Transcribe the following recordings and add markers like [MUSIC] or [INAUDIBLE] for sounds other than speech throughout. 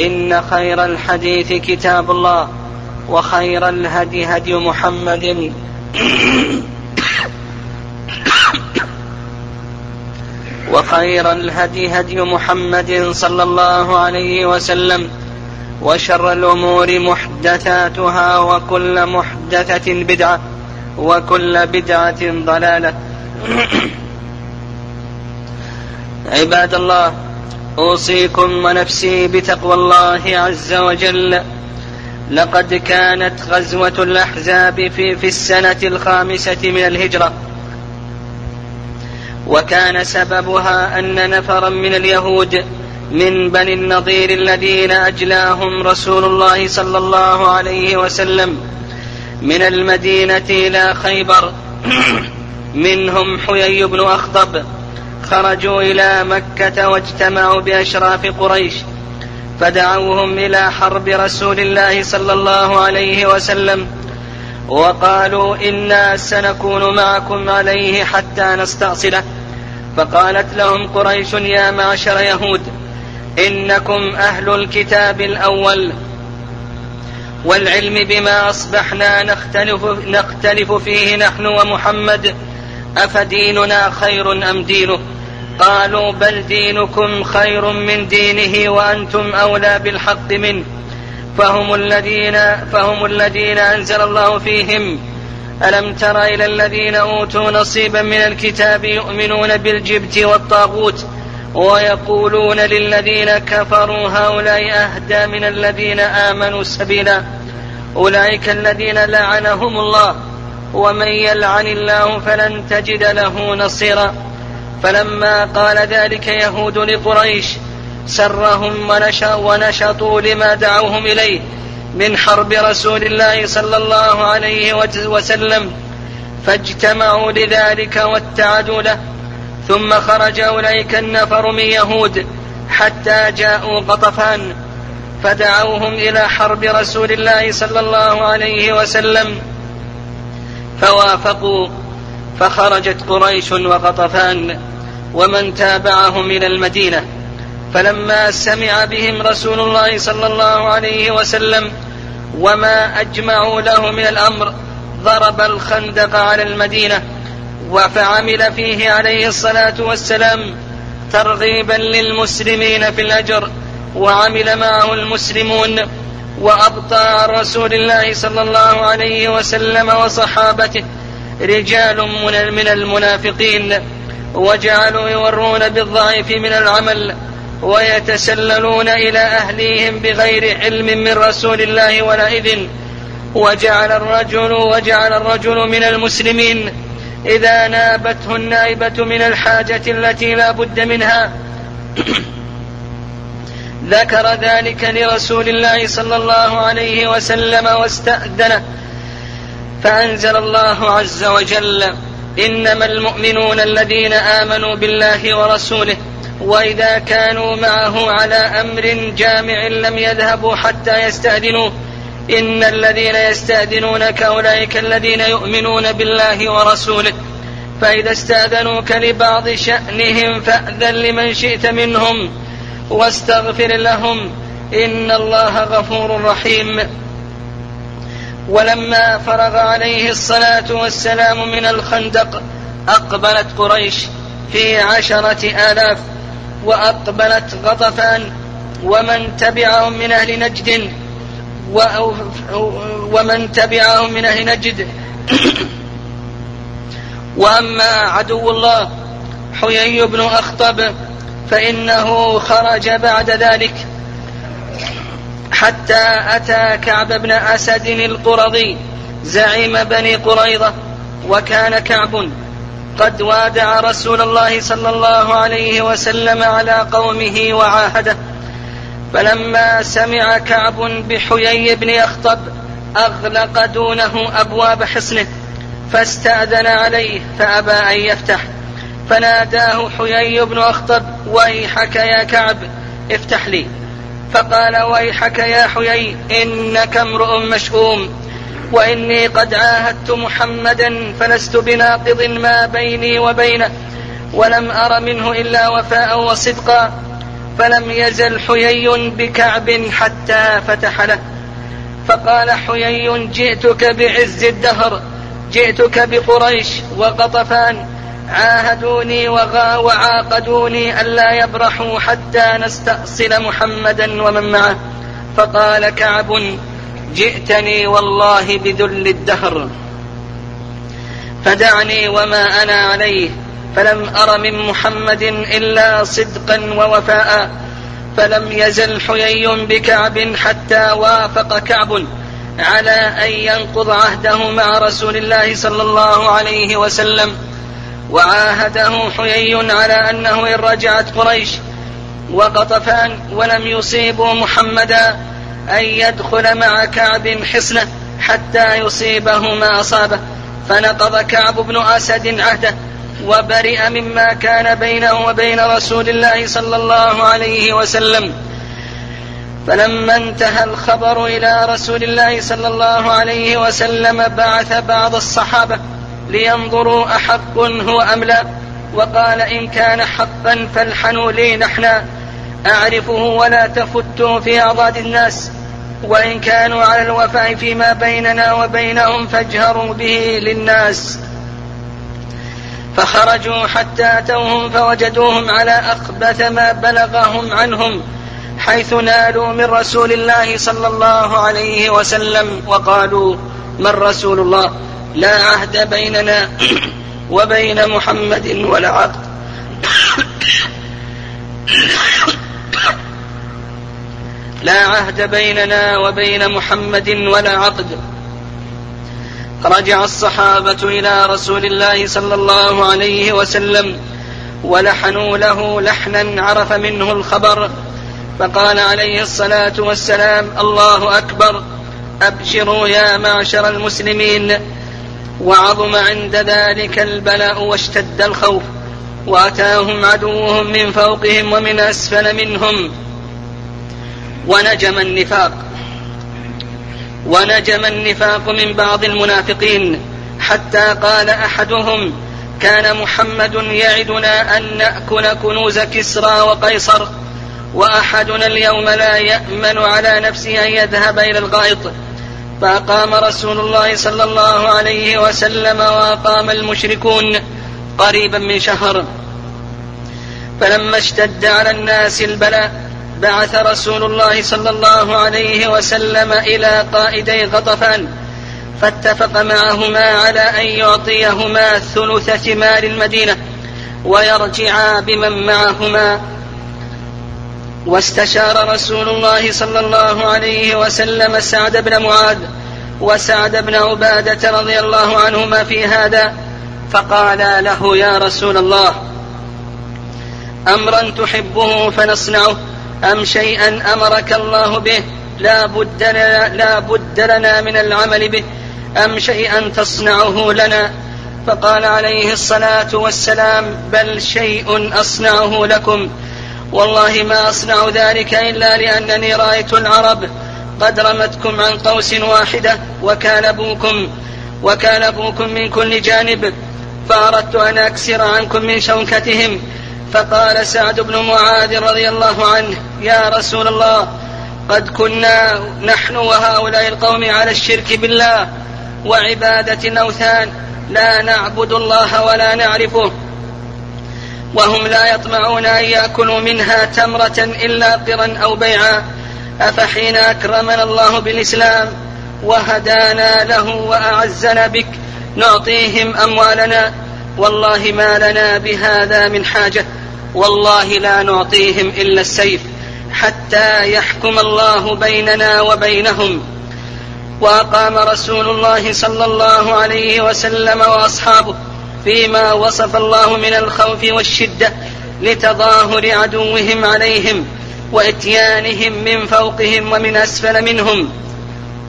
إن خير الحديث كتاب الله وخير الهدي هدي محمد. وخير الهدي هدي محمد صلى الله عليه وسلم وشر الأمور محدثاتها وكل محدثة بدعة وكل بدعة ضلالة. عباد الله أوصيكم ونفسي بتقوى الله عز وجل. لقد كانت غزوة الأحزاب في, في السنة الخامسة من الهجرة. وكان سببها أن نفرا من اليهود من بني النضير الذين أجلاهم رسول الله صلى الله عليه وسلم من المدينة إلى خيبر. [COUGHS] منهم حيي بن أخطب. خرجوا إلى مكة واجتمعوا بأشراف قريش فدعوهم إلى حرب رسول الله صلى الله عليه وسلم وقالوا إنا سنكون معكم عليه حتى نستأصله. فقالت لهم قريش يا معشر يهود إنكم أهل الكتاب الأول والعلم بما أصبحنا نختلف نختلف فيه نحن ومحمد أفديننا خير أم دينه؟ قالوا بل دينكم خير من دينه وأنتم أولى بالحق منه. فهم الذين فهم الذين أنزل الله فيهم. ألم تر إلى الذين أوتوا نصيبا من الكتاب يؤمنون بالجبت والطاغوت ويقولون للذين كفروا هؤلاء أهدى من الذين آمنوا سبيلا. أولئك الذين لعنهم الله. ومن يلعن الله فلن تجد له نصيرا. فلما قال ذلك يهود لقريش سرهم ونشطوا لما دعوهم إليه من حرب رسول الله صلى الله عليه وسلم. فاجتمعوا لذلك واتعدوا له. ثم خرج أولئك النفر من يهود حتى جاءوا قطفان فدعوهم إلى حرب رسول الله صلى الله عليه وسلم. فوافقوا فخرجت قريش وقطفان ومن تابعهم إلى المدينة. فلما سمع بهم رسول الله صلى الله عليه وسلم وما أجمعوا له من الأمر ضرب الخندق على المدينة وفعمل فيه عليه الصلاة والسلام ترغيبا للمسلمين في الأجر وعمل معه المسلمون وأبطى رسول الله صلى الله عليه وسلم وصحابته رجال من المنافقين وجعلوا يورون بالضعيف من العمل ويتسللون إلى أهليهم بغير علم من رسول الله ولا إذن. وجعل الرجل وجعل الرجل من المسلمين. إذا نابته النائبة من الحاجة التي لا بد منها ذكر ذلك لرسول الله صلى الله عليه وسلم واستأذنه. فأنزل الله عز وجل إنما المؤمنون الذين آمنوا بالله ورسوله وإذا كانوا معه على أمر جامع لم يذهبوا حتى يستأذنوه. إن الذين يستأذنونك أولئك الذين يؤمنون بالله ورسوله. فإذا استأذنوك لبعض شأنهم فأذن لمن شئت منهم. واستغفر لهم إن الله غفور رحيم. ولما فرغ عليه الصلاة والسلام من الخندق أقبلت قريش في عشرة آلاف وأقبلت غطفان ومن تبعهم من أهل نجد ومن تبعهم من أهل نجد. وأما عدو الله حيي بن أخطب فإنه خرج بعد ذلك حتى أتى كعب بن أسد القرظي زعيم بني قريظة وكان كعب قد وادع رسول الله صلى الله عليه وسلم على قومه وعاهده. فلما سمع كعب بحيي بن يخطب أغلق دونه أبواب حصنه فاستأذن عليه فأبى أن يفتح. فناداه حيي بن أخطب ويحك يا كعب افتح لي. فقال ويحك يا حيي إنك امرؤ مشؤوم وإني قد عاهدت محمدا فلست بناقض ما بيني وبينه ولم أر منه إلا وفاء وصدقا فلم يزل حيي بكعب حتى فتح له. فقال حيي جئتك بعز الدهر جئتك بقريش وقطفان عاهدوني وعاقدوني ألا يبرحوا حتى نستأصل محمدا ومن معه. فقال كعب جئتني والله بذل الدهر. فدعني وما أنا عليه فلم أر من محمد إلا صدقا ووفاء. فلم يزل حيي بكعب حتى وافق كعب. على أن ينقض عهده مع رسول الله صلى الله عليه وسلم. وعاهده حيي على أنه إن رجعت قريش وقطفان ولم يصيبوا محمدا أن يدخل مع كعب حصنة حتى يصيبه ما أصابه. فنقض كعب بن أسد عهده وبرئ مما كان بينه وبين رسول الله صلى الله عليه وسلم. فلما انتهى الخبر إلى رسول الله صلى الله عليه وسلم بعث بعض الصحابة لينظروا أحق هو أم لا. وقال إن كان حقا فالحنوا لي نحنا أعرفه ولا تفتوا في اعضاد الناس. وإن كانوا على الوفاء فيما بيننا وبينهم فاجهروا به للناس. فخرجوا حتى أتوهم فوجدوهم على أخبث ما بلغهم عنهم حيث نالوا من رسول الله صلى الله عليه وسلم وقالوا من رسول الله؟ لا عهد بيننا وبين محمد ولا عقد. لا عهد بيننا وبين محمد ولا عقد. رجع الصحابة إلى رسول الله صلى الله عليه وسلم ولحنوا له لحنا عرف منه الخبر. فقال عليه الصلاة والسلام الله أكبر أبشروا يا معشر المسلمين. وعظم عند ذلك البلاء واشتد الخوف وأتاهم عدوهم من فوقهم ومن أسفل منهم. ونجم النفاق ونجم النفاق من بعض المنافقين حتى قال أحدهم كان محمد يعدنا أن نأكل كنوز كسرى وقيصر وأحدنا اليوم لا يأمن على نفسه أن يذهب إلى الغائط. فاقام رسول الله صلى الله عليه وسلم واقام المشركون قريبا من شهر. فلما اشتد على الناس البلاء بعث رسول الله صلى الله عليه وسلم إلى قائدي غطفان فاتفق معهما على أن يعطيهما ثلث ثمار المدينة ويرجعا بمن معهما واستشار رسول الله صلى الله عليه وسلم سعد بن معاذ وسعد بن عبادة رضي الله عنهما في هذا فقالا له يا رسول الله أمرا تحبه فنصنعه أم شيئا أمرك الله به لا بد لنا, لا بد لنا من العمل به أم شيئا تصنعه لنا؟ فقال عليه الصلاة والسلام بل شيء أصنعه لكم والله ما أصنع ذلك إلا لأنني رأيت العرب قد رمتكم عن قوس واحدة وكالبوكم وكالبوكم من كل جانب فأردت أن أكسر عنكم من شوكتهم. فقال سعد بن معاذ رضي الله عنه يا رسول الله قد كنا نحن وهؤلاء القوم على الشرك بالله وعبادة الأوثان لا نعبد الله ولا نعرفه. وهم لا يطمعون أن يأكلوا منها تمرة إلا قرا أو بيعا. أفحين أكرمنا الله بالإسلام وهدانا له وأعزنا بك. نعطيهم أموالنا. والله ما لنا بهذا من حاجة. والله لا نعطيهم إلا السيف. حتى يحكم الله بيننا وبينهم. وأقام رسول الله صلى الله عليه وسلم وأصحابه. فيما وصف الله من الخوف والشدة لتظاهر عدوهم عليهم وإتيانهم من فوقهم ومن أسفل منهم.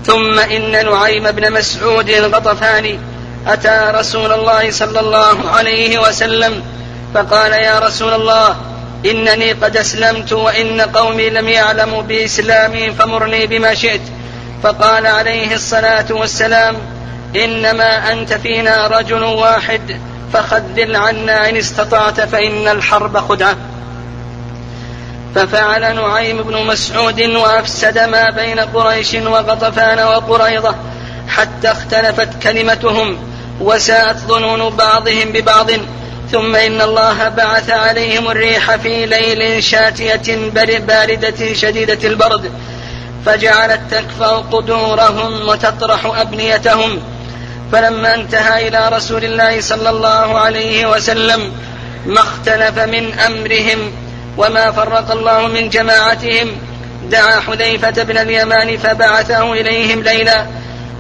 ثم إن نعيم بن مسعود الغطفاني أتى رسول الله صلى الله عليه وسلم فقال يا رسول الله إنني قد أسلمت وإن قومي لم يعلموا بإسلامي فمرني بما شئت. فقال عليه الصلاة والسلام إنما أنت فينا رجل واحد فخذل عنا إن استطعت فإن الحرب خدعة. ففعل نعيم بن مسعود وأفسد ما بين قريش وغطفان وقريضة حتى اختلفت كلمتهم وساءت ظنون بعضهم ببعض. ثم إن الله بعث عليهم الريح في ليل شاتية باردة شديدة البرد فجعلت تكفأ قدورهم وتطرح أبنيتهم. فلما انتهى إلى رسول الله صلى الله عليه وسلم ما اختلف من أمرهم وما فرق الله من جماعتهم دعا حذيفة بن اليمان فبعثه إليهم ليلا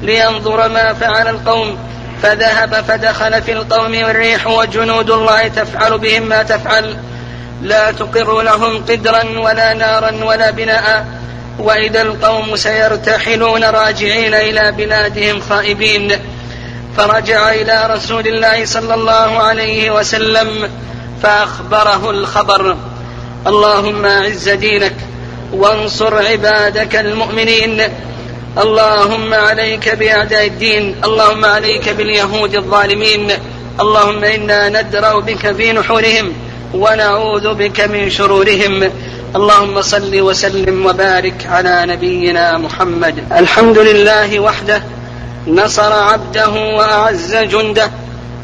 لينظر ما فعل القوم فذهب فدخل في القوم والريح وجنود الله تفعل بهم ما تفعل. لا تقر لهم قدرا ولا نارا ولا بناء وإذا القوم سيرتحلون راجعين إلى بلادهم خائبين. فرجع إلى رسول الله صلى الله عليه وسلم فأخبره الخبر. اللهم أعز دينك وانصر عبادك المؤمنين. اللهم عليك بأعداء الدين اللهم عليك باليهود الظالمين. اللهم إنا ندرأ بك في نحورهم ونعوذ بك من شرورهم. اللهم صل وسلم وبارك على نبينا محمد. الحمد لله وحده نصر عبده وأعز جنده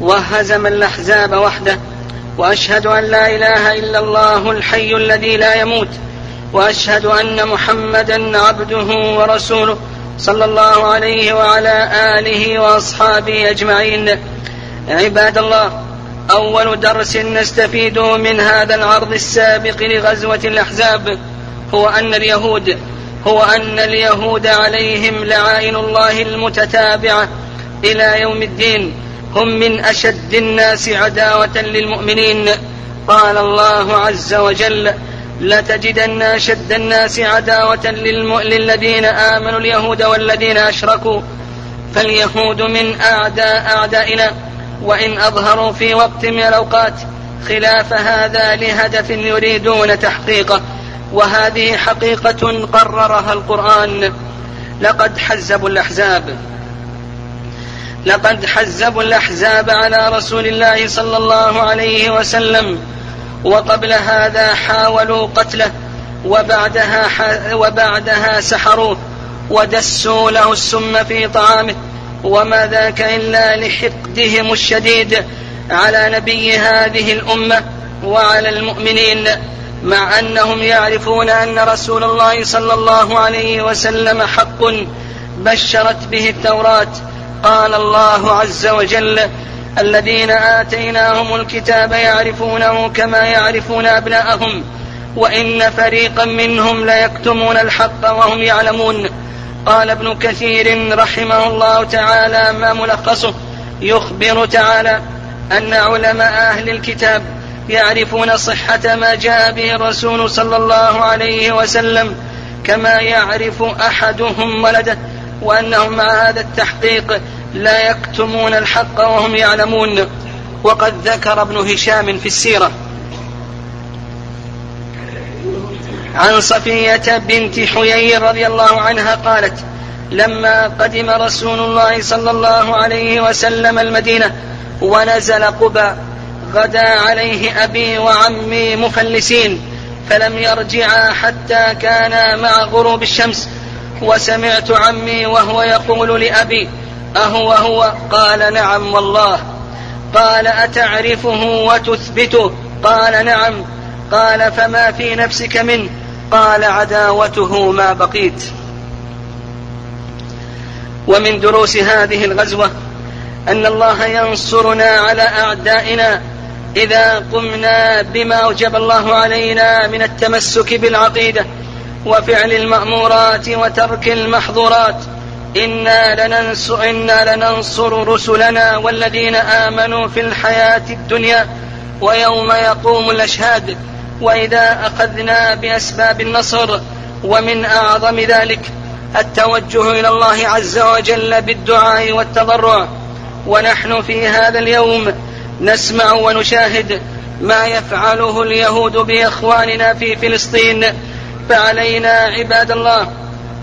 وهزم الأحزاب وحده وأشهد أن لا إله إلا الله الحي الذي لا يموت وأشهد أن محمدا عبده ورسوله صلى الله عليه وعلى آله وأصحابه أجمعين. عباد الله أول درس نستفيد من هذا العرض السابق لغزوة الأحزاب هو أن اليهود هو أن اليهود عليهم لعائن الله المتتابعة إلى يوم الدين. هم من أشد الناس عداوة للمؤمنين. قال الله عز وجل لتجدن أشد الناس عداوة للذين آمنوا اليهود والذين أشركوا. فاليهود من أعداء أعدائنا. وإن أظهروا في وقت من الأوقات خلاف هذا لهدف يريدون تحقيقه. وهذه حقيقة قررها القرآن. لقد حزبوا الأحزاب. لقد حزبوا الأحزاب على رسول الله صلى الله عليه وسلم. وقبل هذا حاولوا قتله وبعدها وبعدها سحروه ودسوا له السم في طعامه. وما ذاك إلا لحقدهم الشديد على نبي هذه الأمة وعلى المؤمنين. مع أنهم يعرفون أن رسول الله صلى الله عليه وسلم حق بشرت به التوراة. قال الله عز وجل الذين آتيناهم الكتاب يعرفونه كما يعرفون أبناءهم وإن فريقا منهم ليكتمون الحق وهم يعلمون. قال ابن كثير رحمه الله تعالى ما ملخصه. يخبر تعالى أن علماء أهل الكتاب يعرفون صحة ما جاء به الرسول صلى الله عليه وسلم كما يعرف أحدهم ولده وأنهم مع هذا التحقيق لا يكتمون الحق وهم يعلمون. وقد ذكر ابن هشام في السيرة عن صفية بنت حيي رضي الله عنها قالت لما قدم رسول الله صلى الله عليه وسلم المدينة ونزل قبى غدا عليه أبي وعمي مفلسين فلم يرجعا حتى كانا مع غروب الشمس. وسمعت عمي وهو يقول لأبي أهو هو؟ قال نعم والله. قال أتعرفه وتثبته قال نعم. قال فما في نفسك منه قال عداوته ما بقيت. ومن دروس هذه الغزوة أن الله ينصرنا على أعدائنا إذا قمنا بما أوجب الله علينا من التمسك بالعقيدة وفعل المأمورات وترك المحظورات إنا لننصر, إنا لننصر رسلنا والذين آمنوا في الحياة الدنيا ويوم يقوم الأشهاد. وإذا أخذنا بأسباب النصر ومن أعظم ذلك التوجه إلى الله عز وجل بالدعاء والتضرع. ونحن في هذا اليوم نسمع ونشاهد ما يفعله اليهود بإخواننا في فلسطين. فعلينا عباد الله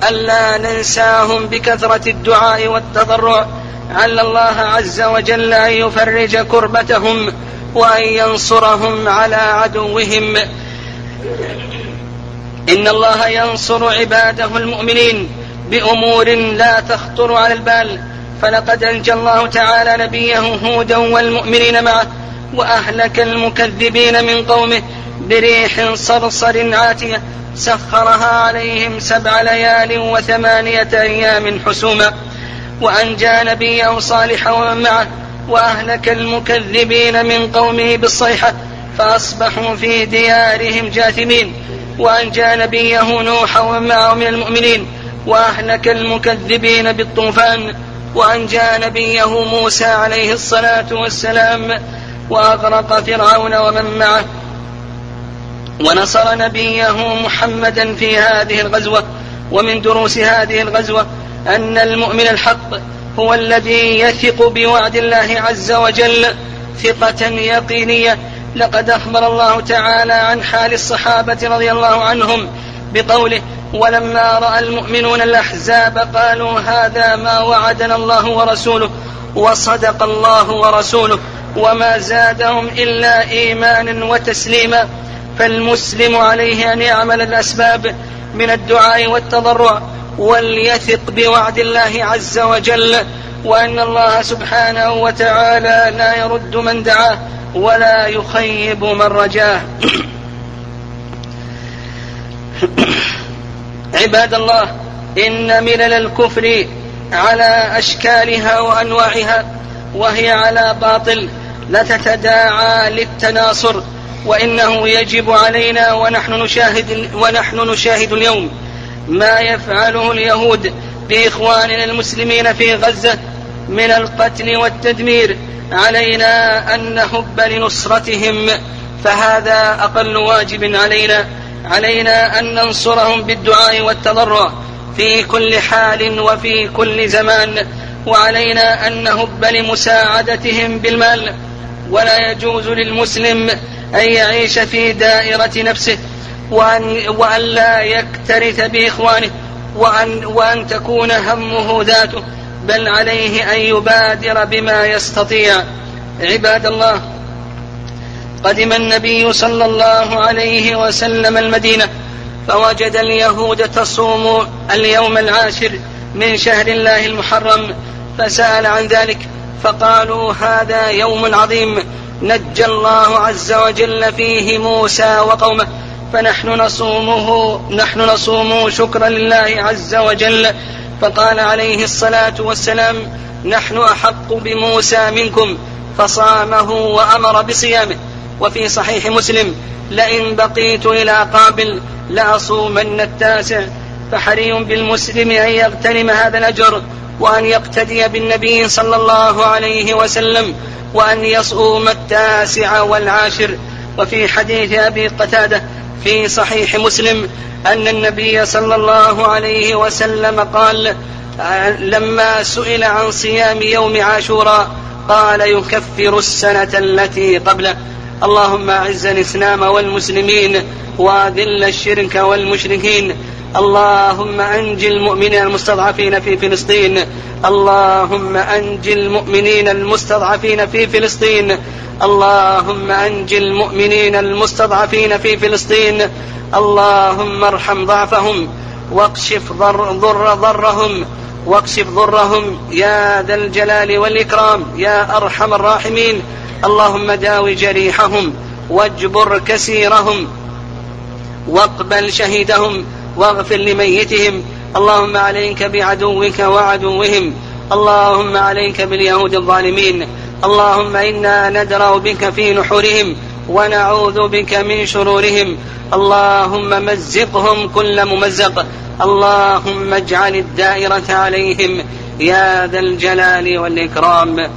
ألا ننساهم بكثرة الدعاء والتضرع. عل الله عز وجل أن يفرج كربتهم وأن ينصرهم على عدوهم. إن الله ينصر عباده المؤمنين بأمور لا تخطر على البال. فلقد أنجى الله تعالى نبيه هودا والمؤمنين معه وأهلك المكذبين من قومه بريح صرصر عاتية سخرها عليهم سبع ليال وثمانية أيام حسوما. وأنجى نبيه صالحا ومن معه وأهلك المكذبين من قومه بالصيحة فأصبحوا في ديارهم جاثمين. وأنجى نبيه نوحا ومن معه من المؤمنين وأهلك المكذبين بالطوفان وأنجى نبيه موسى عليه الصلاة والسلام وأغرق فرعون ومن معه ونصر نبيه محمدا في هذه الغزوة ومن دروس هذه الغزوة أن المؤمن الحق هو الذي يثق بوعد الله عز وجل ثقة يقينية. لقد أخبر الله تعالى عن حال الصحابة رضي الله عنهم بقوله ولما رأى المؤمنون الأحزاب قالوا هذا ما وعدنا الله ورسوله وصدق الله ورسوله وما زادهم إلا إيمانا وتسليما فالمسلم عليه أن يعمل الأسباب من الدعاء والتضرع وليثق بوعد الله عز وجل وأن الله سبحانه وتعالى لا يرد من دعاه ولا يخيب من رجاه. [CLEARS THROAT] عباد الله إن ملل الكفر على أشكالها وأنواعها وهي على باطل لتتداعى للتناصر وإنه يجب علينا ونحن نشاهد ونحن نشاهد اليوم ما يفعله اليهود بإخواننا المسلمين في غزة من القتل والتدمير علينا أن نهب لنصرتهم فهذا أقل واجب علينا. علينا أن ننصرهم بالدعاء والتضرع في كل حال وفي كل زمان وعلينا أن نهب لمساعدتهم بالمال. ولا يجوز للمسلم أن يعيش في دائرة نفسه وأن, وأن لا يكترث بإخوانه وأن, وأن تكون همه ذاته بل عليه أن يبادر بما يستطيع. عباد الله قدم النبي صلى الله عليه وسلم المدينة فوجد اليهود تصوم اليوم العاشر من شهر الله المحرم فسأل عن ذلك فقالوا هذا يوم عظيم نجى الله عز وجل فيه موسى وقومه فنحن نصومه نحن نصوم شكرا لله عز وجل فقال عليه الصلاة والسلام نحن أحق بموسى منكم فصامه وأمر بصيامه. وفي صحيح مسلم لئن بقيت إلى قابل لأصومن التاسع فحري بالمسلم أن يغتنم هذا الأجر وأن يقتدي بالنبي صلى الله عليه وسلم وأن يصوم التاسع والعاشر. وفي حديث أبي قتادة في صحيح مسلم أن النبي صلى الله عليه وسلم قال لما سئل عن صيام يوم عاشوراء قال يكفر السنة التي قبله. اللهم أعز الإسلام والمسلمين وأذل الشرك والمشركين. اللهم أنج المؤمنين المستضعفين في فلسطين. اللهم أنج المؤمنين المستضعفين في فلسطين. اللهم أنج المؤمنين المستضعفين في فلسطين. اللهم ارحم ضعفهم واكشف ضر ضرهم. واكشف ضرهم يا ذا الجلال والإكرام يا أرحم الراحمين. اللهم داو جريحهم واجبر كسيرهم واقبل شهيدهم واغفر لميتهم. اللهم عليك بعدوك وعدوهم. اللهم عليك باليهود الظالمين. اللهم إنا ندرأ بك في نحورهم ونعوذ بك من شرورهم. اللهم مزقهم كل ممزق. اللهم اجعل الدائرة عليهم يا ذا الجلال والإكرام.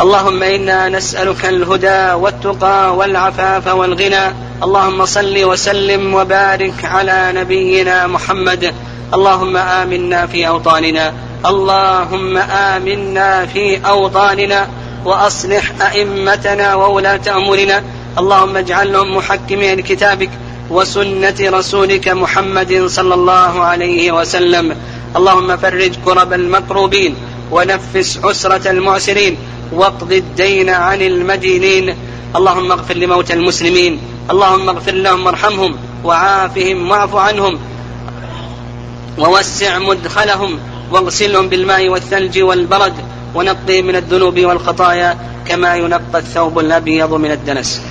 اللهم إنا نسألك الهدى والتقى والعفاف والغنى. اللهم صل وسلم وبارك على نبينا محمد. اللهم آمنا في أوطاننا. اللهم آمنا في أوطاننا. وأصلح أئمتنا وولاة أمورنا. اللهم اجعلهم محكمين لكتابك وسنة رسولك محمد صلى الله عليه وسلم. اللهم فرج كرب المكروبين ونفس عسرة المعسرين واقض الدين عن المدينين. اللهم اغفر لموتى المسلمين. اللهم اغفر لهم وارحمهم وعافهم واعف عنهم. ووسع مدخلهم واغسلهم بالماء والثلج والبرد ونقهم من الذنوب والخطايا كما ينقى الثوب الأبيض من الدنس.